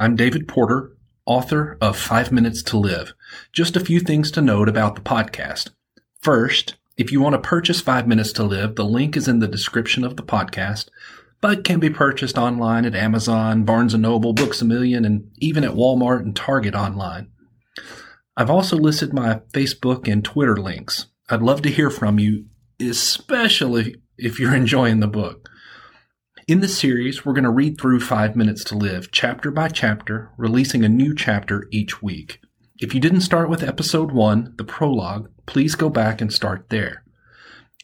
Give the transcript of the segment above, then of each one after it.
I'm David Porter, author of Five Minutes to Live. Just a few things to note about the podcast. First, if you want to purchase Five Minutes to Live, the link is in the description of the podcast, but can be purchased online at Amazon, Barnes & Noble, Books A Million, and even at Walmart and Target online. I've also listed my Facebook and Twitter links. I'd love to hear from you, especially if you're enjoying the book. In this series, we're going to read through Five Minutes to Live, chapter by chapter, releasing a new chapter each week. If you didn't start with episode one, the prologue, please go back and start there.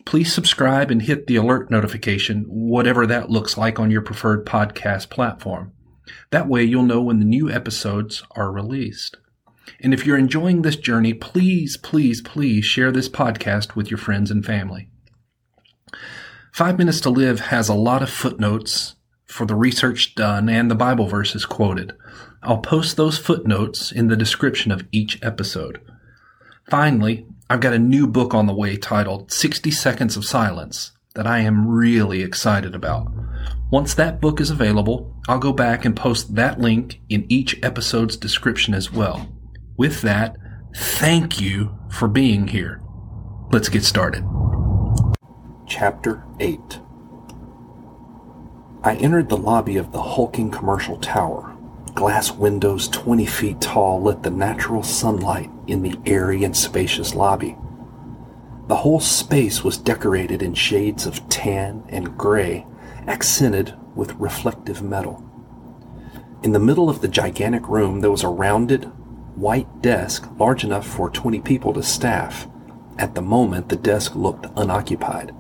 Please subscribe and hit the alert notification, whatever that looks like on your preferred podcast platform. That way you'll know when the new episodes are released. And if you're enjoying this journey, please, please, please share this podcast with your friends and family. Five Minutes to Live has a lot of footnotes for the research done and the Bible verses quoted. I'll post those footnotes in the description of each episode. Finally, I've got a new book on the way titled 60 Seconds of Silence that I am really excited about. Once that book is available, I'll go back and post that link in each episode's description as well. With that, thank you for being here. Let's get started. Chapter 8 I entered the lobby of the hulking commercial tower Glass windows 20 feet tall lit the natural sunlight in the airy and spacious lobby. The whole space was decorated in shades of tan and gray, accented with reflective metal. In the middle of the gigantic room, there was a rounded, white desk large enough for 20 people to staff. At the moment, the desk looked unoccupied.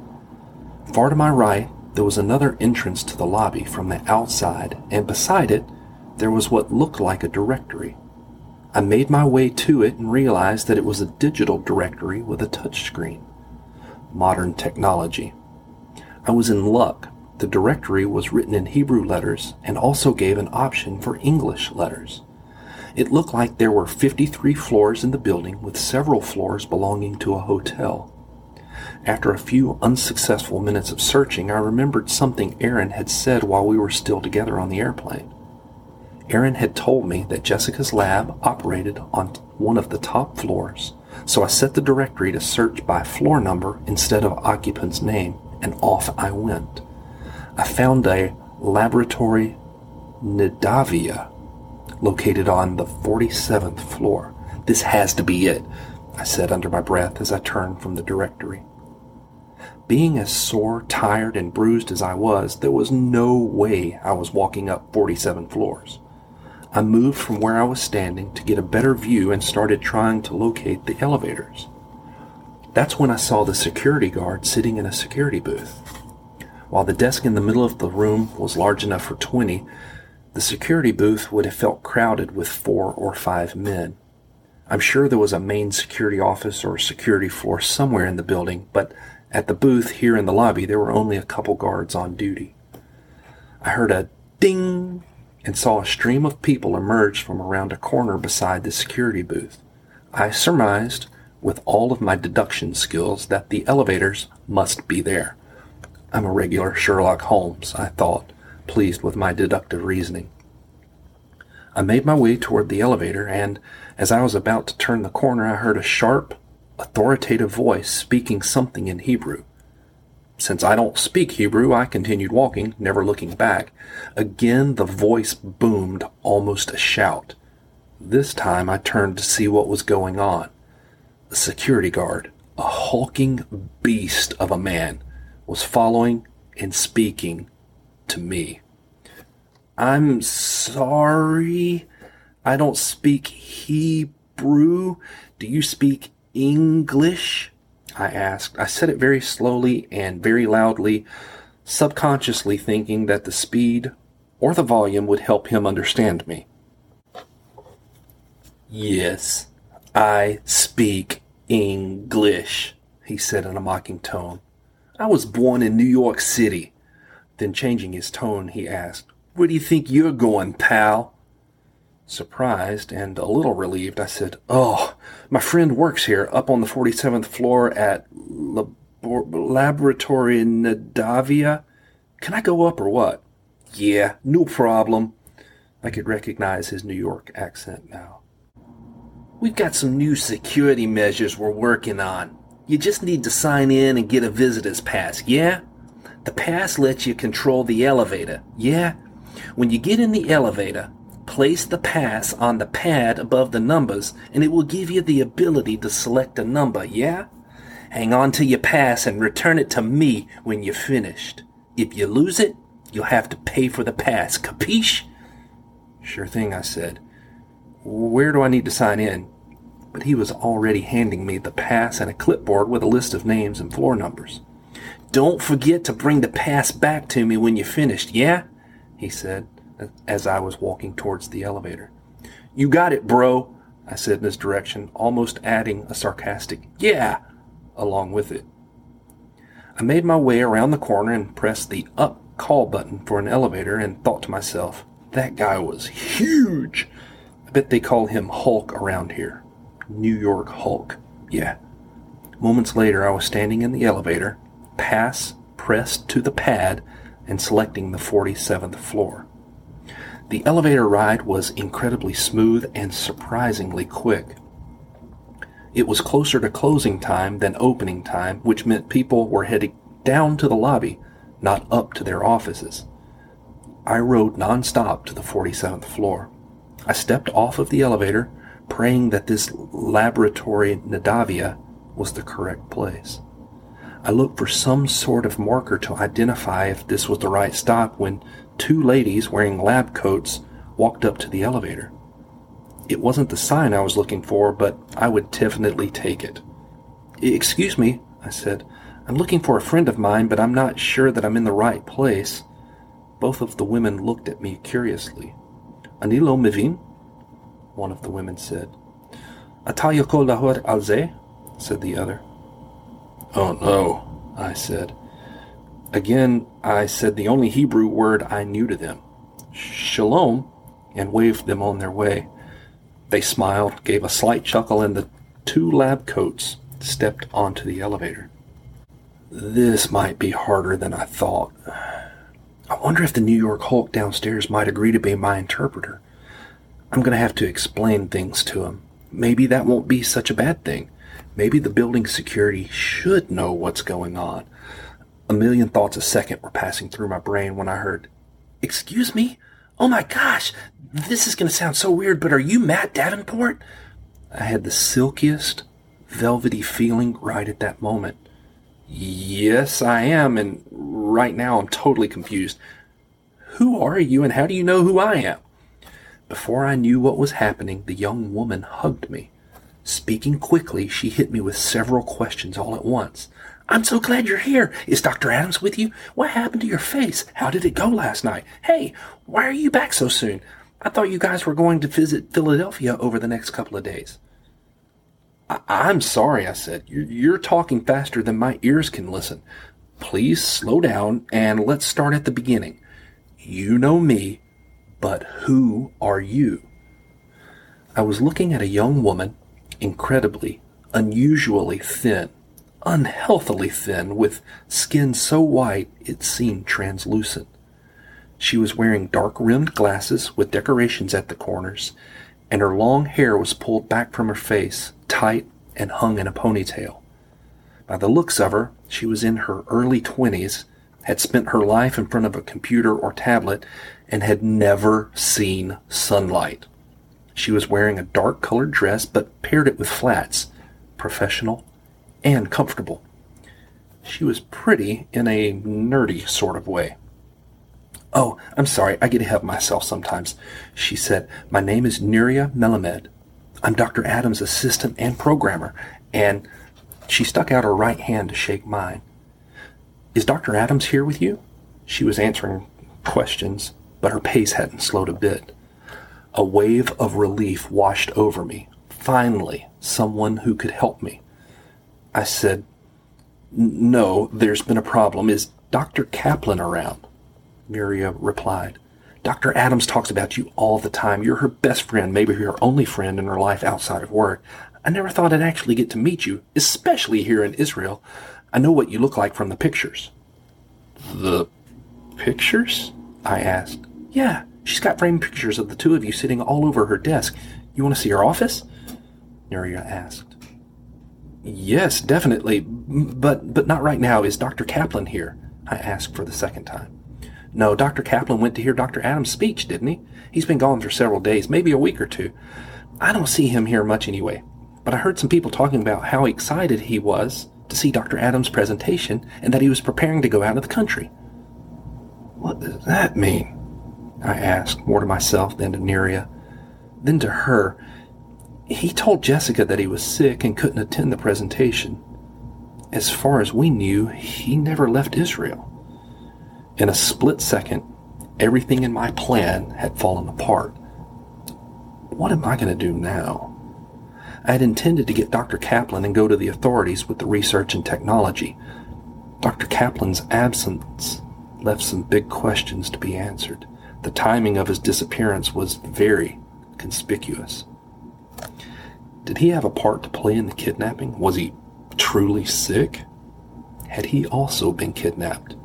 Far to my right, there was another entrance to the lobby from the outside, and beside it, there was what looked like a directory. I made my way to it and realized that it was a digital directory with a touchscreen. Modern technology. I was in luck. The directory was written in Hebrew letters and also gave an option for English letters. It looked like there were 53 floors in the building with several floors belonging to a hotel. After a few unsuccessful minutes of searching, I remembered something Aaron had said while we were still together on the airplane. Aaron had told me that Jessica's lab operated on one of the top floors, so I set the directory to search by floor number instead of occupant's name, and off I went. I found a laboratory Nadavia located on the 47th floor. This has to be it, I said under my breath as I turned from the directory. Being as sore, tired, and bruised as I was, there was no way I was walking up 47 floors. I moved from where I was standing to get a better view and started trying to locate the elevators. That's when I saw the security guard sitting in a security booth. While the desk in the middle of the room was large enough for 20, the security booth would have felt crowded with four or five men. I'm sure there was a main security office or security floor somewhere in the building, but at the booth here in the lobby there were only a couple guards on duty. I heard a ding and saw a stream of people emerge from around a corner beside the security booth. I surmised, with all of my deduction skills, that the elevators must be there. I'm a regular Sherlock Holmes, I thought, pleased with my deductive reasoning. I made my way toward the elevator, and as I was about to turn the corner, I heard a sharp, authoritative voice speaking something in Hebrew. Since I don't speak Hebrew, I continued walking, never looking back. Again, the voice boomed, almost a shout. This time I turned to see what was going on. A security guard, a hulking beast of a man, was following and speaking to me. I'm sorry. I don't speak Hebrew. Do you speak English? I asked. I said it very slowly and very loudly, subconsciously thinking that the speed or the volume would help him understand me. Yes, I speak English, he said in a mocking tone. I was born in New York City. Then, changing his tone, he asked, Where do you think you're going, pal? Surprised and a little relieved, I said, Oh, my friend works here up on the 47th floor at Labor- Laboratory Nadavia. Can I go up or what? Yeah, no problem. I could recognize his New York accent now. We've got some new security measures we're working on. You just need to sign in and get a visitor's pass, yeah? The pass lets you control the elevator, yeah? When you get in the elevator, place the pass on the pad above the numbers and it will give you the ability to select a number, yeah? Hang on to your pass and return it to me when you're finished. If you lose it, you'll have to pay for the pass, capiche? Sure thing, I said. Where do I need to sign in? But he was already handing me the pass and a clipboard with a list of names and floor numbers. Don't forget to bring the pass back to me when you're finished, yeah? He said as I was walking towards the elevator. You got it, bro, I said in his direction, almost adding a sarcastic, yeah, along with it. I made my way around the corner and pressed the up call button for an elevator and thought to myself, that guy was huge. I bet they call him Hulk around here. New York Hulk. Yeah. Moments later, I was standing in the elevator, pass pressed to the pad, and selecting the 47th floor. The elevator ride was incredibly smooth and surprisingly quick. It was closer to closing time than opening time, which meant people were heading down to the lobby, not up to their offices. I rode nonstop to the 47th floor. I stepped off of the elevator, praying that this laboratory Nadavia was the correct place. I looked for some sort of marker to identify if this was the right stop when two ladies wearing lab coats walked up to the elevator. It wasn't the sign I was looking for, but I would definitely take it. Excuse me, I said. I'm looking for a friend of mine, but I'm not sure that I'm in the right place. Both of the women looked at me curiously. Anilo Mivin? One of the women said. Atayako lahor alze? said the other. Oh no, I said. Again, I said the only Hebrew word I knew to them, shalom, and waved them on their way. They smiled, gave a slight chuckle, and the two lab coats stepped onto the elevator. This might be harder than I thought. I wonder if the New York Hulk downstairs might agree to be my interpreter. I'm going to have to explain things to him. Maybe that won't be such a bad thing. Maybe the building security should know what's going on. A million thoughts a second were passing through my brain when I heard, Excuse me? Oh my gosh, this is going to sound so weird, but are you Matt Davenport? I had the silkiest, velvety feeling right at that moment. Yes, I am, and right now I'm totally confused. Who are you, and how do you know who I am? Before I knew what was happening, the young woman hugged me. Speaking quickly, she hit me with several questions all at once. I'm so glad you're here. Is Dr. Adams with you? What happened to your face? How did it go last night? Hey, why are you back so soon? I thought you guys were going to visit Philadelphia over the next couple of days. I- am sorry, I said. You're-, you're talking faster than my ears can listen. Please slow down and let's start at the beginning. You know me, but who are you? I was looking at a young woman incredibly, unusually thin, unhealthily thin, with skin so white it seemed translucent. She was wearing dark rimmed glasses with decorations at the corners, and her long hair was pulled back from her face, tight and hung in a ponytail. By the looks of her, she was in her early twenties, had spent her life in front of a computer or tablet, and had never seen sunlight. She was wearing a dark colored dress, but paired it with flats, professional and comfortable. She was pretty in a nerdy sort of way. Oh, I'm sorry, I get ahead of myself sometimes. She said, My name is Neria Melamed. I'm Dr. Adams' assistant and programmer, and she stuck out her right hand to shake mine. Is Dr. Adams here with you? She was answering questions, but her pace hadn't slowed a bit. A wave of relief washed over me. Finally, someone who could help me. I said, No, there's been a problem. Is Dr. Kaplan around? Neria replied. Dr. Adams talks about you all the time. You're her best friend, maybe her only friend in her life outside of work. I never thought I'd actually get to meet you, especially here in Israel. I know what you look like from the pictures. The pictures? I asked. Yeah, She's got framed pictures of the two of you sitting all over her desk. You want to see her office? Neria asked. Yes, definitely, but but not right now. Is Dr. Kaplan here? I asked for the second time. No, Dr. Kaplan went to hear Dr. Adams' speech, didn't he? He's been gone for several days, maybe a week or two. I don't see him here much anyway, but I heard some people talking about how excited he was to see Dr. Adams' presentation and that he was preparing to go out of the country. What does that mean? I asked, more to myself than to Neria. Then to her, he told Jessica that he was sick and couldn't attend the presentation. As far as we knew, he never left Israel. In a split second, everything in my plan had fallen apart. What am I going to do now? I had intended to get Dr. Kaplan and go to the authorities with the research and technology. Dr. Kaplan's absence left some big questions to be answered. The timing of his disappearance was very conspicuous. Did he have a part to play in the kidnapping? Was he truly sick? Had he also been kidnapped?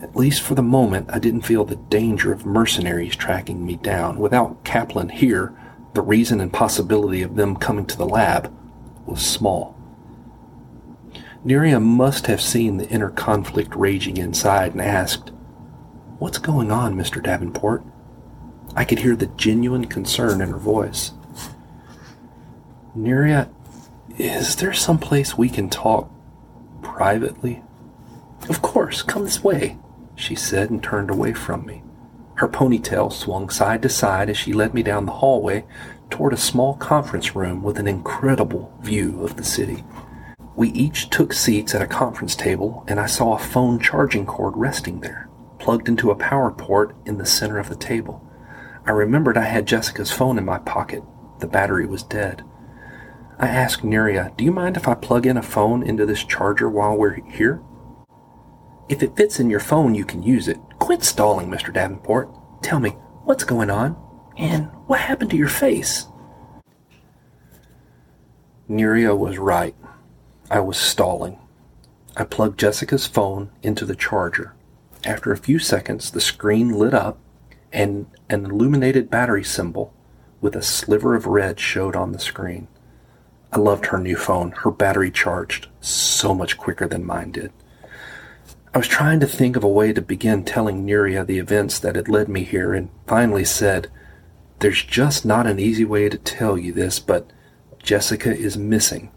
At least for the moment, I didn't feel the danger of mercenaries tracking me down. Without Kaplan here, the reason and possibility of them coming to the lab was small. Neria must have seen the inner conflict raging inside and asked, What's going on, Mr. Davenport? I could hear the genuine concern in her voice. Neria, is there some place we can talk privately? Of course, come this way, she said and turned away from me. Her ponytail swung side to side as she led me down the hallway toward a small conference room with an incredible view of the city. We each took seats at a conference table, and I saw a phone charging cord resting there, plugged into a power port in the center of the table. I remembered I had Jessica's phone in my pocket. The battery was dead. I asked Neria, Do you mind if I plug in a phone into this charger while we're here? If it fits in your phone, you can use it. Quit stalling, Mr. Davenport. Tell me, what's going on? And what happened to your face? Neria was right. I was stalling. I plugged Jessica's phone into the charger. After a few seconds, the screen lit up and an illuminated battery symbol with a sliver of red showed on the screen. I loved her new phone. Her battery charged so much quicker than mine did. I was trying to think of a way to begin telling Neria the events that had led me here and finally said, There's just not an easy way to tell you this, but Jessica is missing.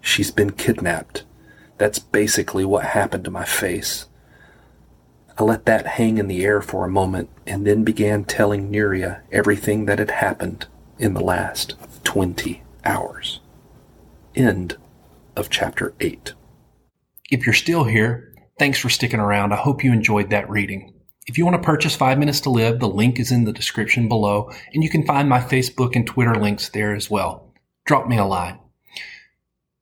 She's been kidnapped. That's basically what happened to my face. I let that hang in the air for a moment and then began telling Neria everything that had happened in the last 20 hours. End of chapter 8. If you're still here, thanks for sticking around. I hope you enjoyed that reading. If you want to purchase Five Minutes to Live, the link is in the description below, and you can find my Facebook and Twitter links there as well. Drop me a line.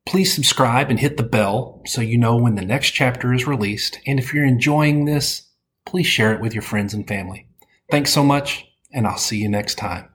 Please subscribe and hit the bell so you know when the next chapter is released. And if you're enjoying this, please share it with your friends and family. Thanks so much, and I'll see you next time.